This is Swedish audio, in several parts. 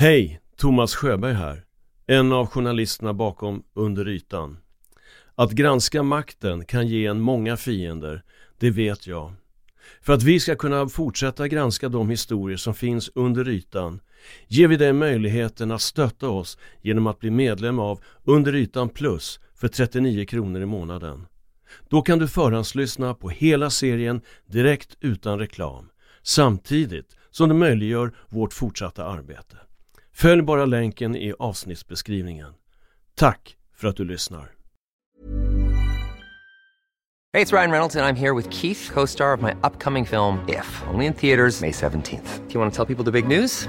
Hej, Thomas Sjöberg här. En av journalisterna bakom Under ytan. Att granska makten kan ge en många fiender, det vet jag. För att vi ska kunna fortsätta granska de historier som finns under ytan ger vi dig möjligheten att stötta oss genom att bli medlem av Under ytan plus för 39 kronor i månaden. Då kan du förhandslyssna på hela serien direkt utan reklam samtidigt som det möjliggör vårt fortsatta arbete. Följ bara länken i avsnittsbeskrivningen. Tack för att du lyssnar. Hej, det är Ryan Reynolds och jag är här med Keith, co-star of my upcoming film If, only in theaters May 17th. Do you want to tell people the big news?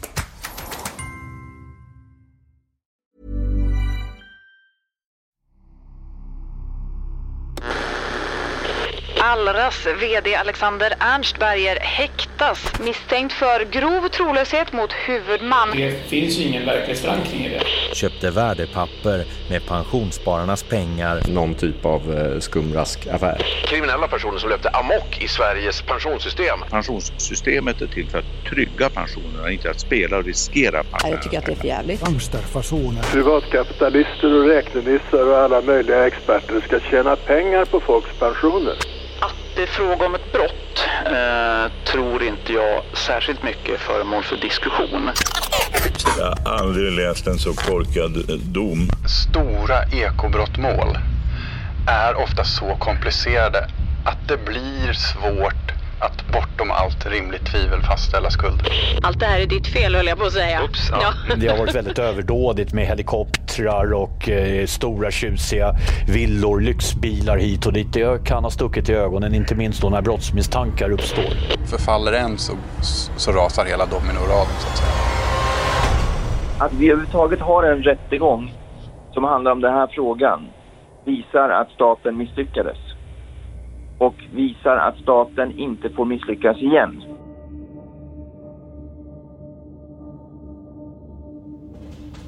Allras VD Alexander Ernstberger häktas misstänkt för grov trolöshet mot huvudman. Det finns ju ingen verklighetsförankring i det. Köpte värdepapper med pensionsspararnas pengar. Någon typ av eh, skumraskaffär. Kriminella personer som löpte amok i Sveriges pensionssystem. Pensionssystemet är till för att trygga pensionerna, inte att spela och riskera pensionerna. Jag tycker att det är för jävligt. Gangsterfasoner. Privatkapitalister och räknenissar och alla möjliga experter ska tjäna pengar på folks pensioner. Det är fråga om ett brott eh, tror inte jag särskilt mycket föremål för diskussion. Jag har aldrig läst en så korkad dom. Stora ekobrottmål är ofta så komplicerade att det blir svårt att bortom allt rimligt tvivel fastställa skuld. Allt det här är ditt fel höll jag på att säga. Oops, ja. Det har varit väldigt överdådigt med helikoptrar och eh, stora tjusiga villor, lyxbilar hit och dit. Det kan ha stuckit i ögonen, inte minst då när brottsmisstankar uppstår. Förfaller en så, så rasar hela dominoraden så att säga. Att vi överhuvudtaget har en rättegång som handlar om den här frågan visar att staten misslyckades och visar att staten inte får misslyckas igen.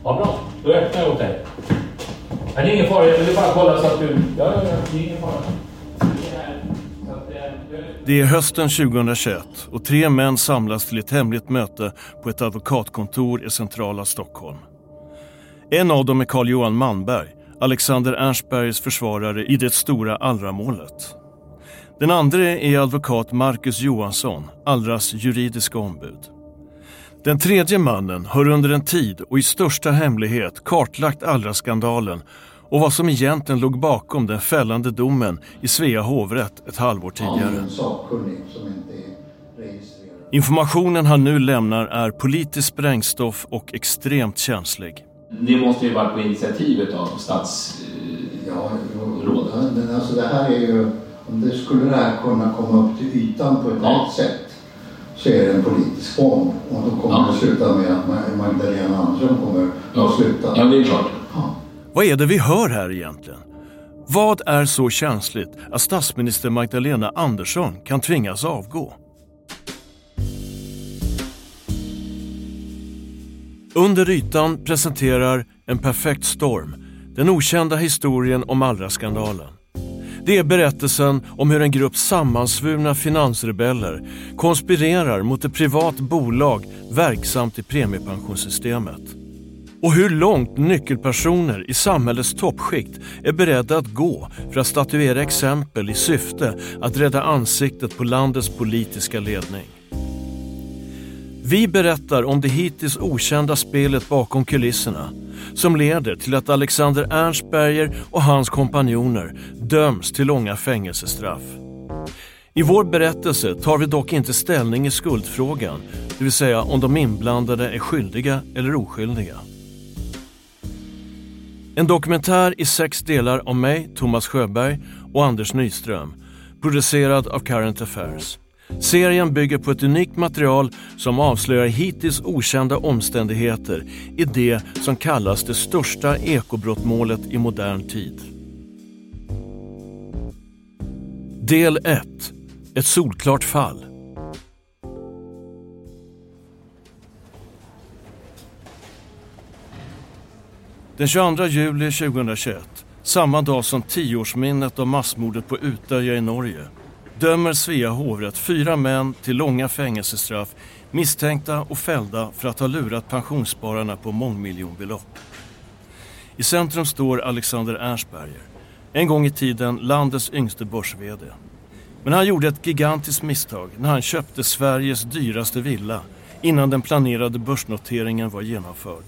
Ja, bra. Då öppnar jag åt dig. Det är ingen fara. Jag ville bara kolla så att du... Ja, ja, ja. Det är ingen fara. Det är hösten 2021 och tre män samlas till ett hemligt möte på ett advokatkontor i centrala Stockholm. En av dem är Carl-Johan Malmberg, Alexander Ernstbergs försvarare i det stora Allra-målet. Den andra är advokat Marcus Johansson, Allras juridiska ombud. Den tredje mannen har under en tid och i största hemlighet kartlagt Allra-skandalen och vad som egentligen låg bakom den fällande domen i Svea hovrätt ett halvår tidigare. Informationen han nu lämnar är politiskt sprängstoff och extremt känslig. Det måste ju varit på initiativet av statsrådet. Ja, alltså det här är ju, det skulle det här kunna komma upp till ytan på ett ja. rätt sätt så är det en politisk bomb och då kommer ja. det sluta med att Magdalena Andersson kommer ja. att sluta. Ja, det är klart. Ja. Vad är det vi hör här egentligen? Vad är så känsligt att statsminister Magdalena Andersson kan tvingas avgå? Under ytan presenterar En perfekt storm den okända historien om Allra-skandalen. Det är berättelsen om hur en grupp sammansvurna finansrebeller konspirerar mot ett privat bolag verksamt i premiepensionssystemet. Och hur långt nyckelpersoner i samhällets toppskikt är beredda att gå för att statuera exempel i syfte att rädda ansiktet på landets politiska ledning. Vi berättar om det hittills okända spelet bakom kulisserna som leder till att Alexander Ernstberger och hans kompanjoner döms till långa fängelsestraff. I vår berättelse tar vi dock inte ställning i skuldfrågan, det vill säga om de inblandade är skyldiga eller oskyldiga. En dokumentär i sex delar av mig, Thomas Sjöberg och Anders Nyström, producerad av Current Affairs. Serien bygger på ett unikt material som avslöjar hittills okända omständigheter i det som kallas det största ekobrottmålet i modern tid. Del 1. Ett solklart fall. Den 22 juli 2021, samma dag som tioårsminnet av massmordet på Utöya i Norge, dömer Svea hovrätt fyra män till långa fängelsestraff misstänkta och fällda för att ha lurat pensionsspararna på mångmiljonbelopp. I centrum står Alexander Ernstberger, en gång i tiden landets yngste börs -vd. Men han gjorde ett gigantiskt misstag när han köpte Sveriges dyraste villa innan den planerade börsnoteringen var genomförd.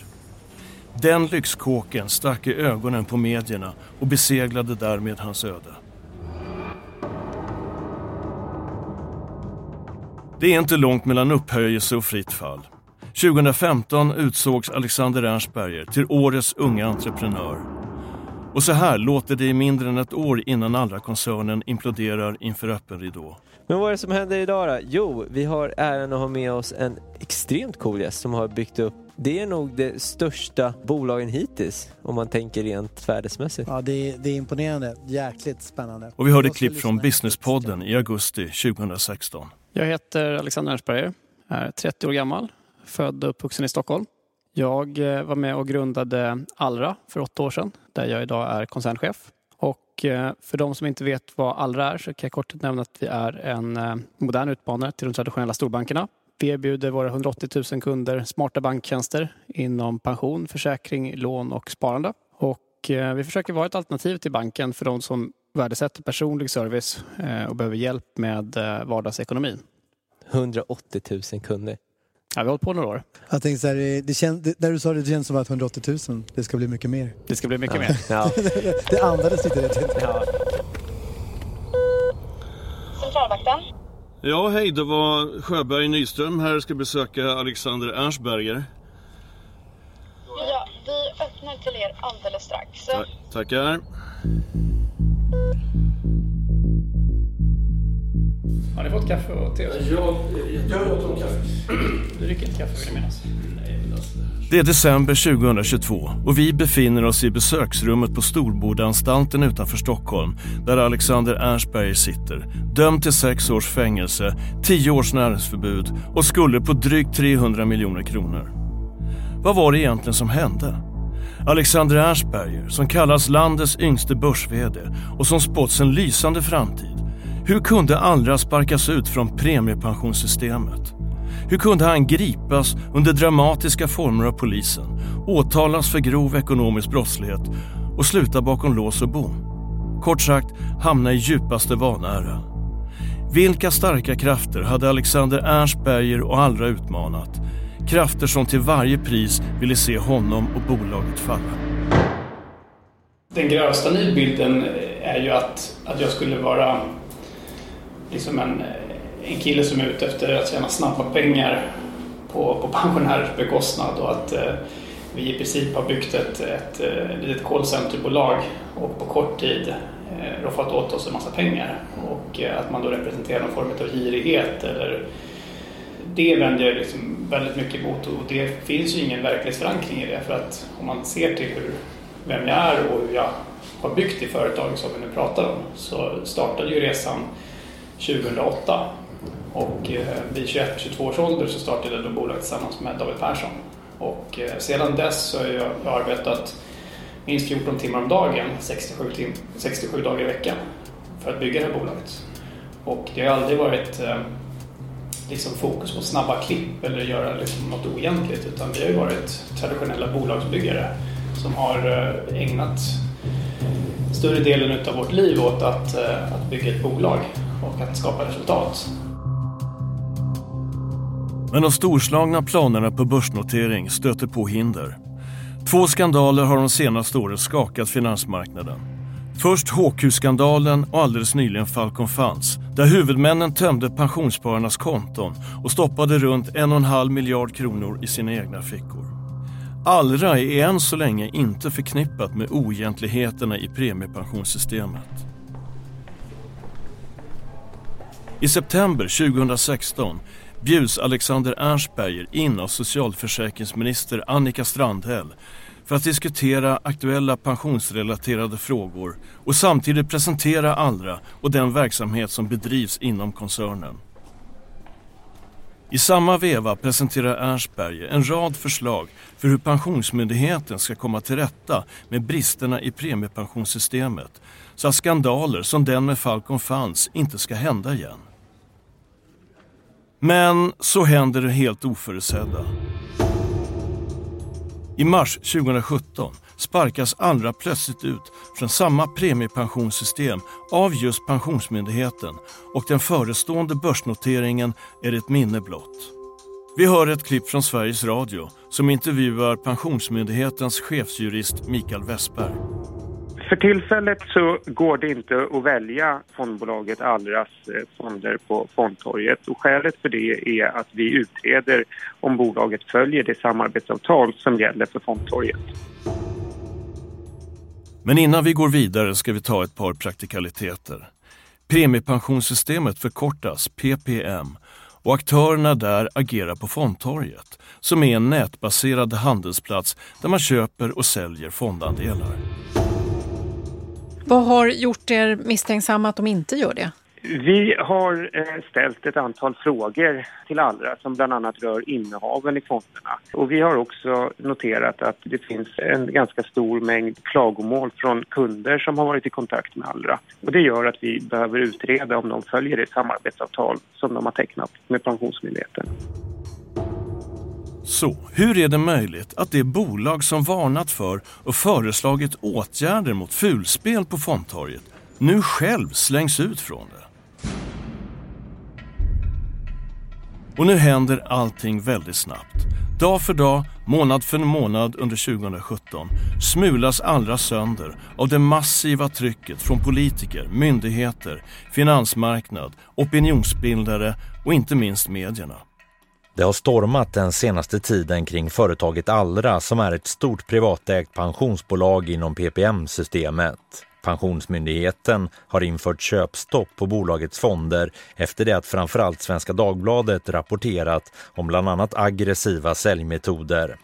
Den lyxkåken stack i ögonen på medierna och beseglade därmed hans öde. Det är inte långt mellan upphöjelse och fritt fall. 2015 utsågs Alexander Ernstberger till årets unga entreprenör. Och så här låter det i mindre än ett år innan andra koncernen imploderar inför öppen ridå. Men vad är det som händer idag då? Jo, vi har äran att ha med oss en extremt cool gäst som har byggt upp det är nog det största bolagen hittills om man tänker rent värdesmässigt. Ja, det är, det är imponerande. Jäkligt spännande. Och vi hörde klipp från Businesspodden i augusti 2016. Jag heter Alexander Ernstberger, är 30 år gammal, född och uppvuxen i Stockholm. Jag eh, var med och grundade Allra för åtta år sedan, där jag idag är koncernchef. Och eh, för de som inte vet vad Allra är så kan jag kort nämna att vi är en eh, modern utmanare till de traditionella storbankerna. Vi erbjuder våra 180 000 kunder smarta banktjänster inom pension, försäkring, lån och sparande. Och vi försöker vara ett alternativ till banken för de som värdesätter personlig service och behöver hjälp med vardagsekonomin. 180 000 kunder. Ja, vi har hållit på några år. Jag tänkte så här, det kän, det, där du sa det, det känns som att 180 000, det ska bli mycket mer. Det ska bli mycket ja. mer. Ja. det andades lite rätt. Ja. Centralvakten. Ja, hej, det var Sjöberg Nyström här ska besöka Alexander Ernstberger. Ja, vi öppnar till er alldeles strax. Ta tackar. Har ni fått kaffe och te? Ja, jag har fått kaffe. Du dricker inte kaffe vill jag minnas. Det är december 2022 och vi befinner oss i besöksrummet på Storbodaanstalten utanför Stockholm där Alexander Ernstberger sitter. Dömd till sex års fängelse, tio års näringsförbud och skulder på drygt 300 miljoner kronor. Vad var det egentligen som hände? Alexander Ernstberger, som kallas landets yngste börs och som spåtts en lysande framtid. Hur kunde Allra sparkas ut från premiepensionssystemet? Hur kunde han gripas under dramatiska former av polisen, åtalas för grov ekonomisk brottslighet och sluta bakom lås och bom? Kort sagt, hamna i djupaste vanära. Vilka starka krafter hade Alexander Ernstberger och Allra utmanat? Krafter som till varje pris ville se honom och bolaget falla. Den grövsta nidbilden är ju att, att jag skulle vara liksom en, eh, en kille som är ute efter att tjäna snabba pengar på, på pensionärers bekostnad och att eh, vi i princip har byggt ett, ett, ett litet callcenterbolag och på kort tid eh, roffat åt oss en massa pengar. Och eh, att man då representerar någon form av girighet eller det vänder jag liksom väldigt mycket emot och det finns ju ingen verklighetsförankring i det. För att om man ser till hur, vem jag är och hur jag har byggt det företag som vi nu pratar om så startade ju resan 2008 och eh, vid 21-22 års ålder så startade jag då bolaget tillsammans med David Persson. Och eh, sedan dess så har jag, arbetat minst 14 timmar om dagen, 67, tim 67 dagar i veckan för att bygga det här bolaget. Och det har aldrig varit eh, liksom fokus på snabba klipp eller göra liksom något oegentligt utan vi har ju varit traditionella bolagsbyggare som har ägnat större delen av vårt liv åt att, att bygga ett bolag och att skapa resultat. Men de storslagna planerna på börsnotering stöter på hinder. Två skandaler har de senaste åren skakat finansmarknaden. Först HQ-skandalen och alldeles nyligen Falcon Funds där huvudmännen tömde pensionsspararnas konton och stoppade runt en och en halv miljard kronor i sina egna fickor. Allra är än så länge inte förknippat med oegentligheterna i premiepensionssystemet. I september 2016 bjuds Alexander Ernstberger in av socialförsäkringsminister Annika Strandhäll för att diskutera aktuella pensionsrelaterade frågor och samtidigt presentera Allra och den verksamhet som bedrivs inom koncernen. I samma veva presenterar Ernstberger en rad förslag för hur Pensionsmyndigheten ska komma till rätta med bristerna i premiepensionssystemet så att skandaler som den med Falcon Funds inte ska hända igen. Men så händer det helt oförutsedda. I mars 2017 sparkas andra plötsligt ut från samma premiepensionssystem av just Pensionsmyndigheten och den förestående börsnoteringen är ett minne blott. Vi hör ett klipp från Sveriges Radio som intervjuar Pensionsmyndighetens chefsjurist Mikael Westberg. För tillfället så går det inte att välja fondbolaget Allras eh, fonder på fondtorget och skälet för det är att vi utreder om bolaget följer det samarbetsavtal som gäller för fondtorget. Men innan vi går vidare ska vi ta ett par praktikaliteter. Premiepensionssystemet förkortas PPM och aktörerna där agerar på fondtorget som är en nätbaserad handelsplats där man köper och säljer fondandelar. Vad har gjort er misstänksamma att de inte gör det? Vi har eh, ställt ett antal frågor till Allra som bland annat rör innehaven i fonderna. Och vi har också noterat att det finns en ganska stor mängd klagomål från kunder som har varit i kontakt med Allra. Och det gör att vi behöver utreda om de följer det samarbetsavtal som de har tecknat med Pensionsmyndigheten. Så, hur är det möjligt att det bolag som varnat för och föreslagit åtgärder mot fulspel på fondtorget nu själv slängs ut från det? Och nu händer allting väldigt snabbt. Dag för dag, månad för månad under 2017 smulas Allra sönder av det massiva trycket från politiker, myndigheter, finansmarknad, opinionsbildare och inte minst medierna. Det har stormat den senaste tiden kring företaget Allra som är ett stort privatägt pensionsbolag inom PPM-systemet. Pensionsmyndigheten har infört köpstopp på bolagets fonder efter det att framförallt Svenska Dagbladet rapporterat om bland annat aggressiva säljmetoder.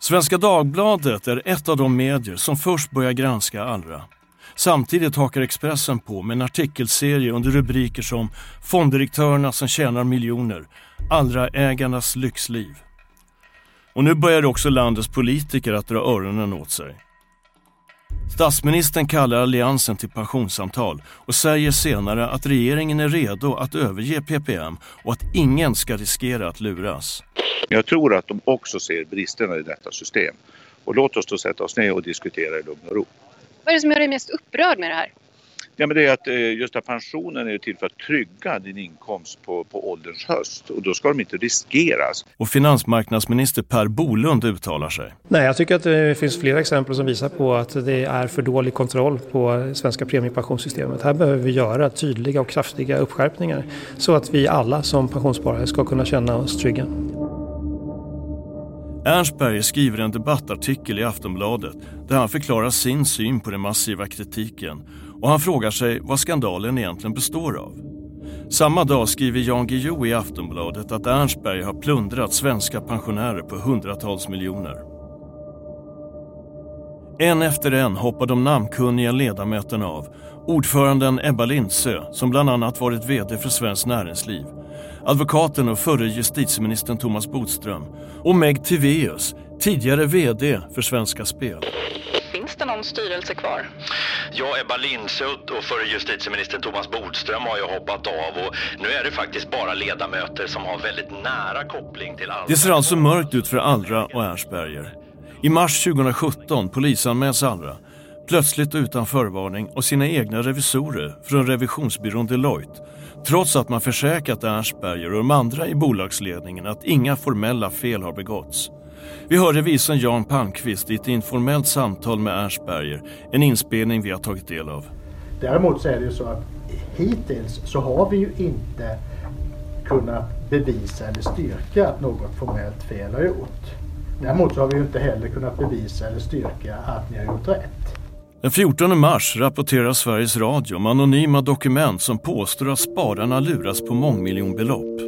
Svenska Dagbladet är ett av de medier som först börjar granska Allra. Samtidigt hakar Expressen på med en artikelserie under rubriker som “Fonddirektörerna som tjänar miljoner”, “Allra-ägarnas lyxliv”. Och nu börjar också landets politiker att dra öronen åt sig. Statsministern kallar alliansen till pensionssamtal och säger senare att regeringen är redo att överge PPM och att ingen ska riskera att luras. Jag tror att de också ser bristerna i detta system. Och låt oss då sätta oss ner och diskutera i lugn och ro. Vad är det som gör dig mest upprörd med det här? Ja, men det är att eh, just att pensionen är till för att trygga din inkomst på, på ålderns höst och då ska de inte riskeras. Och finansmarknadsminister Per Bolund uttalar sig. Nej, jag tycker att det finns flera exempel som visar på att det är för dålig kontroll på svenska premiepensionssystemet. Här behöver vi göra tydliga och kraftiga uppskärpningar så att vi alla som pensionssparare ska kunna känna oss trygga. Ernstberger skriver en debattartikel i Aftonbladet där han förklarar sin syn på den massiva kritiken och han frågar sig vad skandalen egentligen består av. Samma dag skriver Jan Guillou i Aftonbladet att Ernstberg har plundrat svenska pensionärer på hundratals miljoner. En efter en hoppar de namnkunniga ledamöterna av. Ordföranden Ebba Lindsö, som bland annat varit VD för Svenskt Näringsliv. Advokaten och förre justitieministern Thomas Bodström. Och Meg Tiveus, tidigare VD för Svenska Spel. Finns det någon styrelse kvar? Ja, Ebba Lindsutt och förre justitieministern Thomas Bodström har ju hoppat av och nu är det faktiskt bara ledamöter som har väldigt nära koppling till Allra. Det ser alltså mörkt ut för Allra och Ernstberger. I mars 2017 polisanmäls Allra, plötsligt utan förvarning och sina egna revisorer från revisionsbyrån Deloitte trots att man försäkrat Ernstberger och de andra i bolagsledningen att inga formella fel har begåtts. Vi hör revisorn Jan Palmqvist i ett informellt samtal med Ernstberger, en inspelning vi har tagit del av. Däremot så är det ju så att hittills så har vi ju inte kunnat bevisa eller styrka att något formellt fel har gjort. Däremot så har vi ju inte heller kunnat bevisa eller styrka att ni har gjort rätt. Den 14 mars rapporterar Sveriges Radio om anonyma dokument som påstår att spararna luras på mångmiljonbelopp.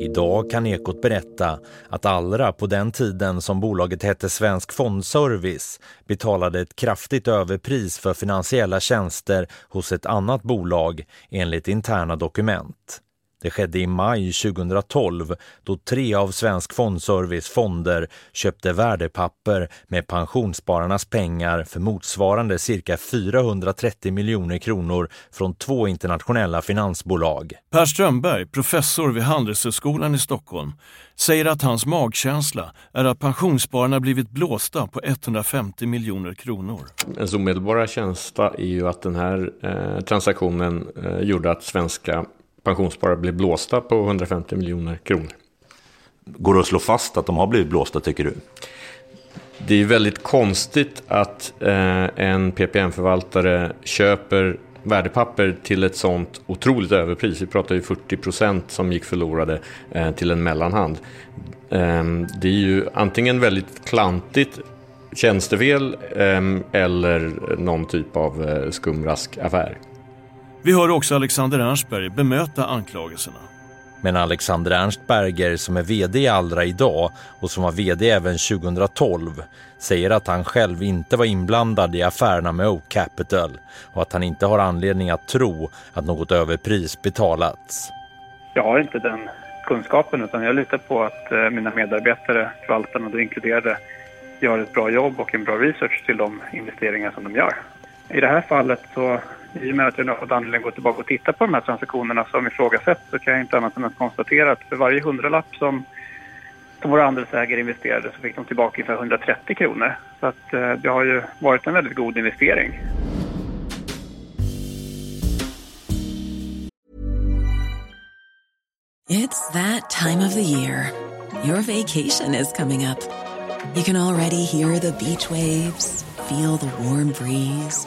Idag kan Ekot berätta att Allra på den tiden som bolaget hette Svensk Fondservice betalade ett kraftigt överpris för finansiella tjänster hos ett annat bolag enligt interna dokument. Det skedde i maj 2012 då tre av Svensk Fondservice fonder köpte värdepapper med pensionsspararnas pengar för motsvarande cirka 430 miljoner kronor från två internationella finansbolag. Per Strömberg, professor vid Handelshögskolan i Stockholm, säger att hans magkänsla är att pensionsspararna blivit blåsta på 150 miljoner kronor. Ens omedelbara känsla är ju att den här eh, transaktionen eh, gjorde att svenska pensionssparare blev blåsta på 150 miljoner kronor. Går det att slå fast att de har blivit blåsta tycker du? Det är väldigt konstigt att eh, en PPM-förvaltare köper värdepapper till ett sånt otroligt överpris. Vi pratar ju 40 procent som gick förlorade eh, till en mellanhand. Eh, det är ju antingen väldigt klantigt tjänstefel eh, eller någon typ av eh, skumrask affär. Vi hör också Alexander Ernstberg bemöta anklagelserna. Men Alexander Ernstberger som är vd i Allra idag och som var vd även 2012 säger att han själv inte var inblandad i affärerna med Oak Capital och att han inte har anledning att tro att något överpris betalats. Jag har inte den kunskapen utan jag litar på att eh, mina medarbetare, förvaltarna då inkluderade, gör ett bra jobb och en bra research till de investeringar som de gör. I det här fallet så i och med att jag nu har fått anledning att gå tillbaka och titta på de här transaktionerna som ifrågasätts så kan jag inte annat än att konstatera att för varje hundralapp som, som våra andelsägare investerade så fick de tillbaka ungefär 130 kronor. Så att eh, det har ju varit en väldigt god investering. It's that time of the year. Your vacation is coming up. You can already hear the beach waves, feel the warm breeze,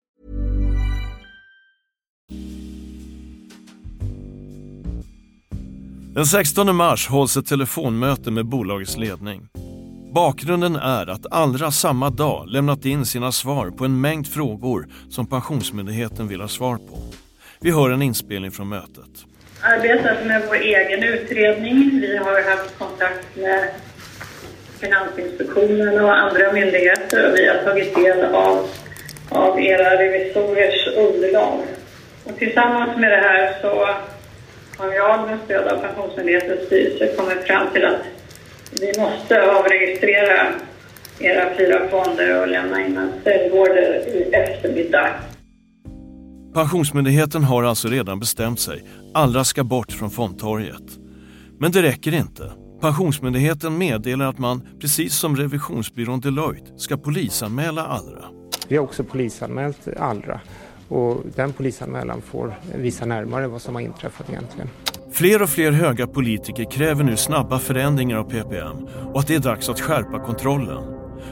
Den 16 mars hålls ett telefonmöte med bolagets ledning. Bakgrunden är att Allra samma dag lämnat in sina svar på en mängd frågor som Pensionsmyndigheten vill ha svar på. Vi hör en inspelning från mötet. Arbetat med vår egen utredning. Vi har haft kontakt med Finansinspektionen och andra myndigheter och vi har tagit del av, av era revisorers underlag. Och tillsammans med det här så har jag med stöd av Pensionsmyndighetens styrelse kommit fram till att vi måste avregistrera era fyra fonder och lämna in en ställorder i eftermiddag. Pensionsmyndigheten har alltså redan bestämt sig. Allra ska bort från fondtorget. Men det räcker inte. Pensionsmyndigheten meddelar att man, precis som revisionsbyrån Deloitte, ska polisanmäla Allra. Vi har också polisanmält Allra och den polisanmälan får visa närmare vad som har inträffat egentligen. Fler och fler höga politiker kräver nu snabba förändringar av PPM och att det är dags att skärpa kontrollen.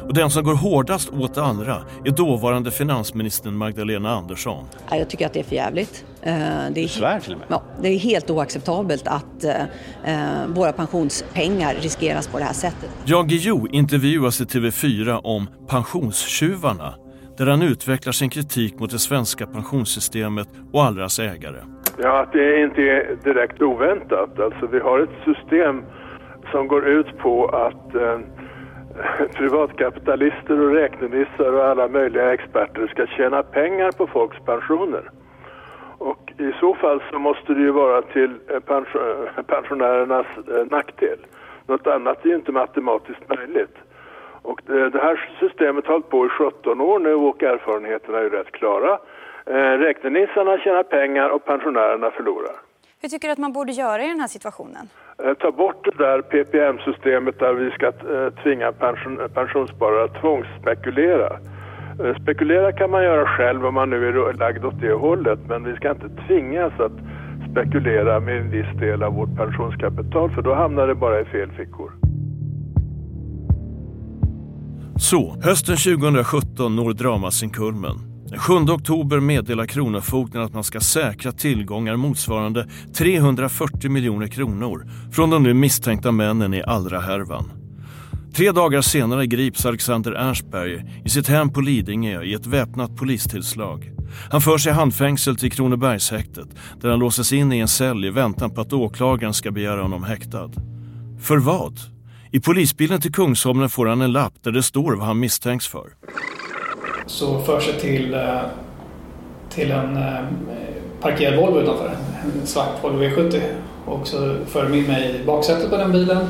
Och den som går hårdast åt andra är dåvarande finansministern Magdalena Andersson. Jag tycker att det är för jävligt. Eh, Det är, Svär till och med? ja, det är helt oacceptabelt att eh, eh, våra pensionspengar riskeras på det här sättet. Jan Guillou intervjuas i TV4 om pensionstjuvarna där han utvecklar sin kritik mot det svenska pensionssystemet och Allras ägare. Ja, att det inte är direkt oväntat. Alltså vi har ett system som går ut på att eh, privatkapitalister och räknenissar och alla möjliga experter ska tjäna pengar på folks pensioner. Och i så fall så måste det ju vara till eh, pensionärernas eh, nackdel. Något annat är ju inte matematiskt möjligt. Och det, det här systemet har hållit på i 17 år nu och erfarenheterna är ju rätt klara. Eh, räknenissarna tjänar pengar och pensionärerna förlorar. Hur tycker du att man borde göra i den här situationen? Eh, ta bort det där PPM-systemet där vi ska eh, tvinga pension, pensionssparare att tvångsspekulera. Eh, spekulera kan man göra själv om man nu är lagd åt det hållet men vi ska inte tvingas att spekulera med en viss del av vårt pensionskapital för då hamnar det bara i fel fickor. Så, hösten 2017 når dramat sin kulmen. Den 7 oktober meddelar Kronofogden att man ska säkra tillgångar motsvarande 340 miljoner kronor från de nu misstänkta männen i Allra-härvan. Tre dagar senare grips Alexander Ernstberger i sitt hem på Lidingö i ett väpnat polistillslag. Han förs i handfängsel till Kronobergshäktet där han låses in i en cell i väntan på att åklagaren ska begära honom häktad. För vad? I polisbilen till Kungsholmen får han en lapp där det står vad han misstänks för. Så förs jag till, eh, till en eh, parkerad Volvo utanför, en svart Volvo V70. Och så för de in mig i baksätet på den bilen.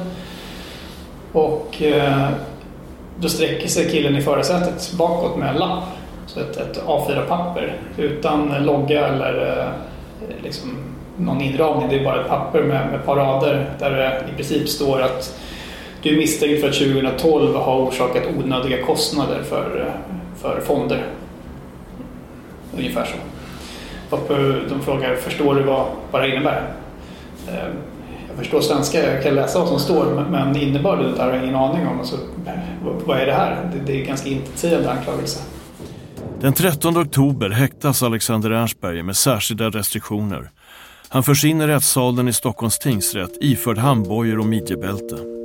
Och eh, då sträcker sig killen i förarsätet bakåt med en lapp. Så ett, ett A4-papper utan logga eller liksom någon inramning. Det är bara ett papper med, med ett par rader där det i princip står att du är misstänkt för att 2012 ha orsakat onödiga kostnader för, för fonder. Ungefär så. Eh, de frågar, förstår du vad, vad det innebär? Eh, jag förstår svenska, jag kan läsa vad som står, men innebörden har jag ingen aning om. Alltså, vad är det här? Det, det är ganska intetsägande anklagelse. Den 13 oktober häktas Alexander Ernstberger med särskilda restriktioner. Han förs in i rättssalen i Stockholms tingsrätt iförd handbojor och midjebälte.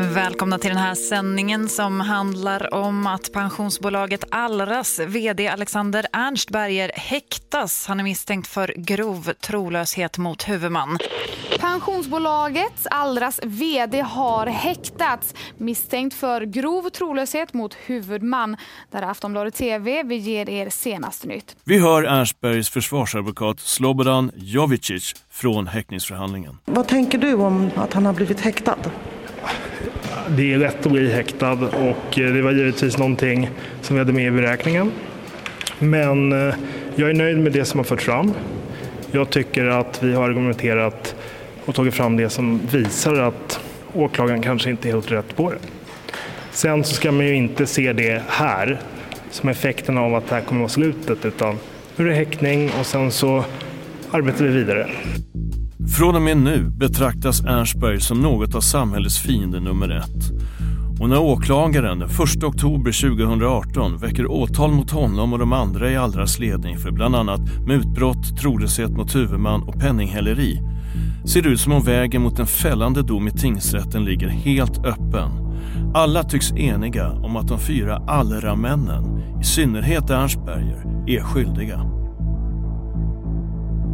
Välkomna till den här sändningen som handlar om att pensionsbolaget Allras vd Alexander Ernstberger häktas. Han är misstänkt för grov trolöshet mot huvudman. Pensionsbolaget Allras vd har häktats misstänkt för grov trolöshet mot huvudman. Där Aftonbladet TV vi ger er senaste nytt. Vi hör Ernstbergs försvarsadvokat Slobodan Jovicic från häktningsförhandlingen. Vad tänker du om att han har blivit häktad? Det är rätt att bli häktad och eh, det var givetvis någonting som vi hade med i beräkningen. Men eh, jag är nöjd med det som har förts fram. Jag tycker att vi har argumenterat och tagit fram det som visar att åklagaren kanske inte är helt rätt på det. Sen så ska man ju inte se det här som effekten av att det här kommer att vara slutet utan nu är det häktning och sen så arbetar vi vidare. Från och med nu betraktas Ernstberg som något av samhällets fiende nummer ett. Och när åklagaren den 1 oktober 2018 väcker åtal mot honom och de andra i Allras ledning för bland annat mutbrott, trolöshet mot huvudman och penninghäleri ser det ut som om vägen mot en fällande dom i tingsrätten ligger helt öppen. Alla tycks eniga om att de fyra Allra-männen, i synnerhet Ernstberger, är skyldiga.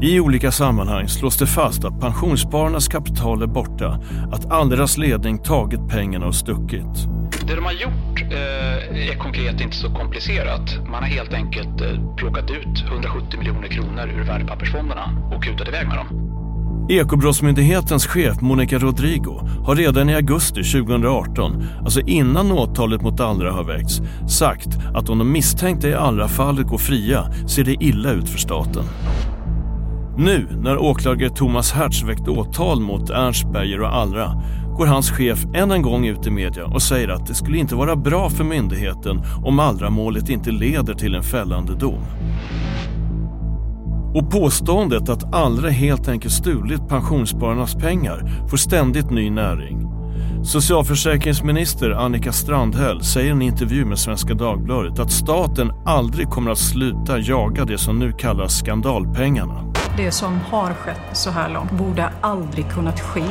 I olika sammanhang slås det fast att pensionsspararnas kapital är borta, att Allras ledning tagit pengarna och stuckit. Det de har gjort eh, är konkret inte så komplicerat. Man har helt enkelt eh, plockat ut 170 miljoner kronor ur värdepappersfonderna och kutat iväg med dem. Ekobrottsmyndighetens chef Monica Rodrigo har redan i augusti 2018, alltså innan åtalet mot Allra har väckts, sagt att om de misstänkta i Allra-fallet går fria ser det illa ut för staten. Nu när åklagare Thomas Hertz väckt åtal mot Ernst Berger och Allra går hans chef än en gång ut i media och säger att det skulle inte vara bra för myndigheten om Allra-målet inte leder till en fällande dom. Och påståendet att Allra helt enkelt stulit pensionsspararnas pengar får ständigt ny näring. Socialförsäkringsminister Annika Strandhäll säger i en intervju med Svenska Dagbladet att staten aldrig kommer att sluta jaga det som nu kallas skandalpengarna. Det som har skett så här långt borde aldrig kunnat ske.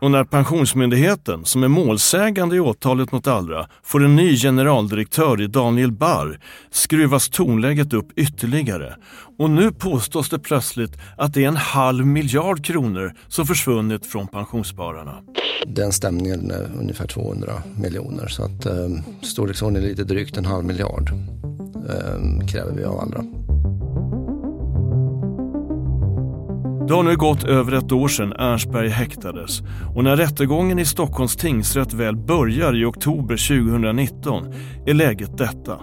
Och när Pensionsmyndigheten, som är målsägande i åtalet mot Allra, får en ny generaldirektör i Daniel Barr skruvas tonläget upp ytterligare. Och nu påstås det plötsligt att det är en halv miljard kronor som försvunnit från pensionsspararna. Den stämningen är ungefär 200 miljoner så att eh, storleksordningen är lite drygt en halv miljard eh, kräver vi av Allra. Det har nu gått över ett år sedan Ernstberg häktades och när rättegången i Stockholms tingsrätt väl börjar i oktober 2019 är läget detta.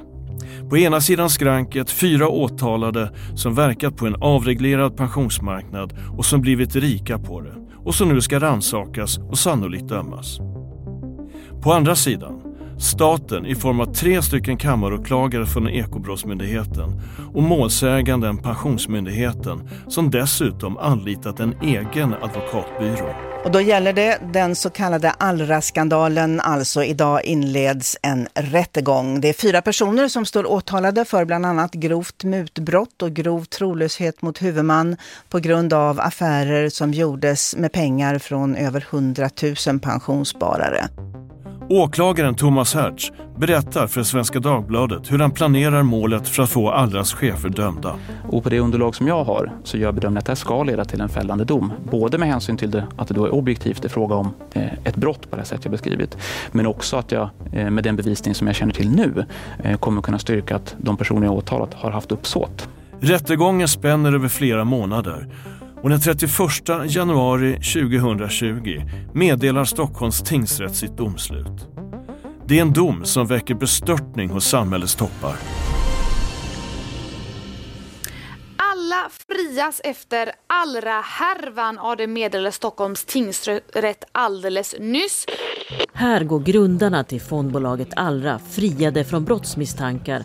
På ena sidan skranket fyra åtalade som verkat på en avreglerad pensionsmarknad och som blivit rika på det och som nu ska ransakas och sannolikt dömas. På andra sidan Staten i form av tre stycken kammaråklagare från Ekobrottsmyndigheten och målsäganden Pensionsmyndigheten som dessutom anlitat en egen advokatbyrå. Och då gäller det den så kallade Allra-skandalen, alltså idag inleds en rättegång. Det är fyra personer som står åtalade för bland annat grovt mutbrott och grov trolöshet mot huvudman på grund av affärer som gjordes med pengar från över 100 000 pensionssparare. Åklagaren Thomas Hertz berättar för Svenska Dagbladet hur han planerar målet för att få Allras chefer dömda. Och på det underlag som jag har så gör jag bedömningen att det ska leda till en fällande dom. Både med hänsyn till det, att det då är objektivt i fråga om eh, ett brott på det sätt jag beskrivit. Men också att jag eh, med den bevisning som jag känner till nu eh, kommer kunna styrka att de personer jag åtalat har haft uppsåt. Rättegången spänner över flera månader och den 31 januari 2020 meddelar Stockholms tingsrätt sitt domslut. Det är en dom som väcker bestörtning hos samhällets toppar. Alla frias efter Allra-härvan av det meddelade Stockholms tingsrätt alldeles nyss. Här går grundarna till fondbolaget Allra friade från brottsmisstankar.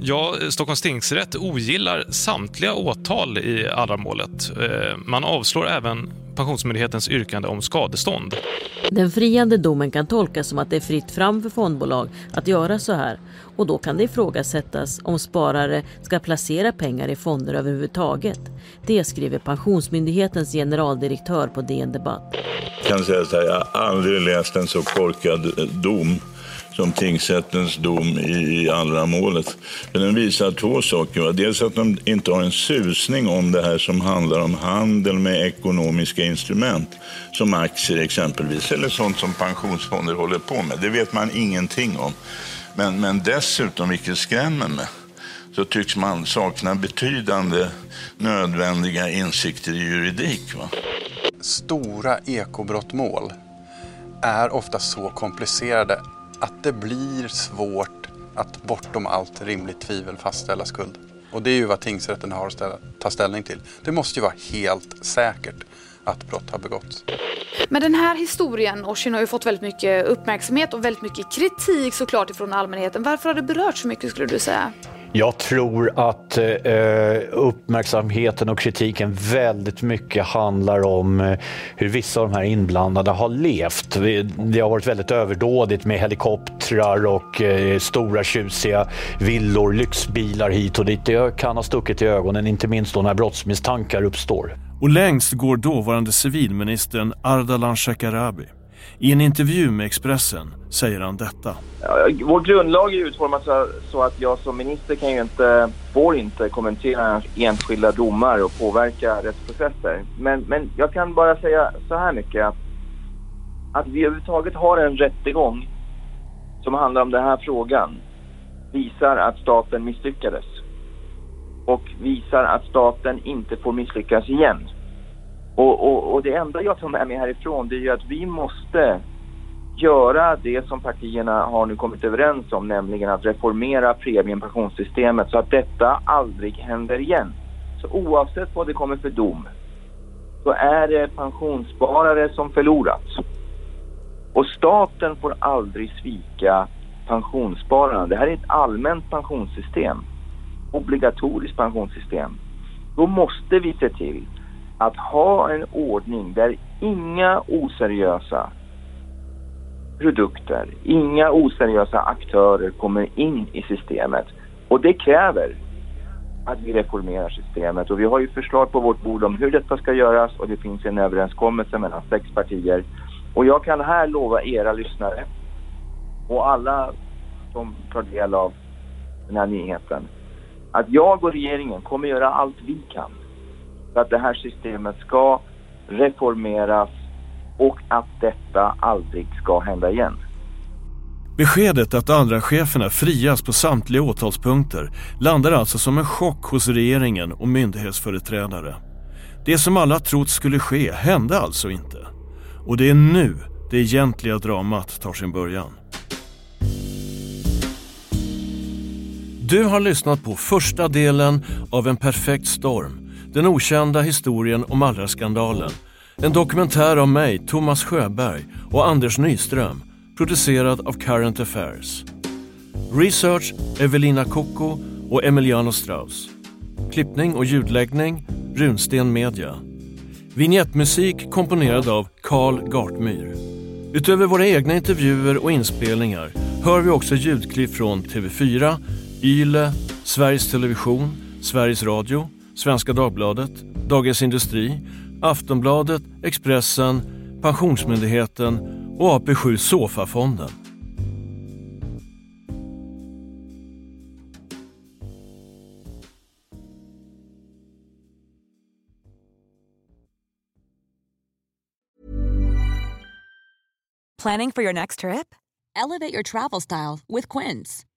Ja, Stockholms tingsrätt ogillar samtliga åtal i Allra-målet. Eh, man avslår även Pensionsmyndighetens yrkande om skadestånd. Den friande domen kan tolkas som att det är fritt fram för fondbolag att göra så här och då kan det ifrågasättas om sparare ska placera pengar i fonder överhuvudtaget. Det skriver Pensionsmyndighetens generaldirektör på DN Debatt. Jag kan säga så här, jag har aldrig läst en så korkad dom som tingsrättens dom i, i allra målet. Den visar två saker. Dels att de inte har en susning om det här som handlar om handel med ekonomiska instrument, som aktier exempelvis, eller sånt som pensionsfonder håller på med. Det vet man ingenting om. Men, men dessutom, vilket skrämmer mig, så tycks man sakna betydande nödvändiga insikter i juridik. Va? Stora ekobrottmål är ofta så komplicerade att det blir svårt att bortom allt rimligt tvivel fastställa skuld. Och det är ju vad tingsrätten har att ställa, ta ställning till. Det måste ju vara helt säkert att brott har begåtts. Men den här historien, Oshin, har ju fått väldigt mycket uppmärksamhet och väldigt mycket kritik såklart ifrån allmänheten. Varför har det berört så mycket skulle du säga? Jag tror att eh, uppmärksamheten och kritiken väldigt mycket handlar om eh, hur vissa av de här inblandade har levt. Det har varit väldigt överdådigt med helikoptrar och eh, stora tjusiga villor, lyxbilar hit och dit. Det kan ha stuckit i ögonen, inte minst då när brottsmisstankar uppstår. Och längst går dåvarande civilministern Ardalan Shekarabi. I en intervju med Expressen säger han detta. Vår grundlag är utformad så, så, att jag som minister kan ju inte, får inte kommentera enskilda domar och påverka rättsprocesser. Men, men jag kan bara säga så här mycket att, att vi överhuvudtaget har en rättegång som handlar om den här frågan visar att staten misslyckades. Och visar att staten inte får misslyckas igen. Och, och, och, det enda jag tar med mig härifrån det är ju att vi måste göra det som partierna har nu kommit överens om, nämligen att reformera premiepensionssystemet så att detta aldrig händer igen. Så oavsett vad det kommer för dom så är det pensionssparare som förlorat. Och staten får aldrig svika pensionsspararna. Det här är ett allmänt pensionssystem, obligatoriskt pensionssystem. Då måste vi se till att ha en ordning där inga oseriösa produkter, inga oseriösa aktörer kommer in i systemet. Och det kräver att vi reformerar systemet. Och vi har ju förslag på vårt bord om hur detta ska göras. Och det finns en överenskommelse mellan sex partier. Och jag kan här lova era lyssnare och alla som tar del av den här nyheten att jag och regeringen kommer göra allt vi kan för att det här systemet ska reformeras och att detta aldrig ska hända igen. Beskedet att Allra-cheferna frias på samtliga åtalspunkter landar alltså som en chock hos regeringen och myndighetsföreträdare. Det som alla trott skulle ske hände alltså inte. Och det är nu det egentliga dramat tar sin början. Du har lyssnat på första delen av En perfekt storm. Den okända historien om Allra-skandalen. En dokumentär av mig, Thomas Sjöberg och Anders Nyström. Producerad av Current Affairs. Research Evelina Kocko och Emiliano Strauss. Klippning och ljudläggning Runsten Media. Vignettmusik komponerad av Carl Gartmyr. Utöver våra egna intervjuer och inspelningar hör vi också ljudklipp från TV4, YLE, Sveriges Television, Sveriges Radio, Svenska Dagbladet, Dagens Industri, Aftonbladet, Expressen, Pensionsmyndigheten och AP7 Sofa-fonden. Planning for your next trip? Elevate your travel style with Quince.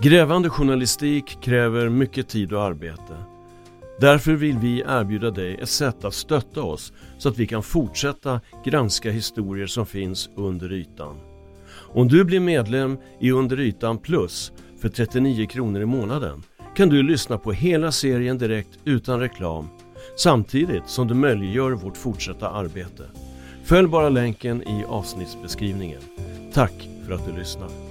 Grävande journalistik kräver mycket tid och arbete. Därför vill vi erbjuda dig ett sätt att stötta oss så att vi kan fortsätta granska historier som finns under ytan. Om du blir medlem i Under ytan plus för 39 kronor i månaden kan du lyssna på hela serien direkt utan reklam samtidigt som du möjliggör vårt fortsatta arbete. Följ bara länken i avsnittsbeskrivningen. Tack för att du lyssnar.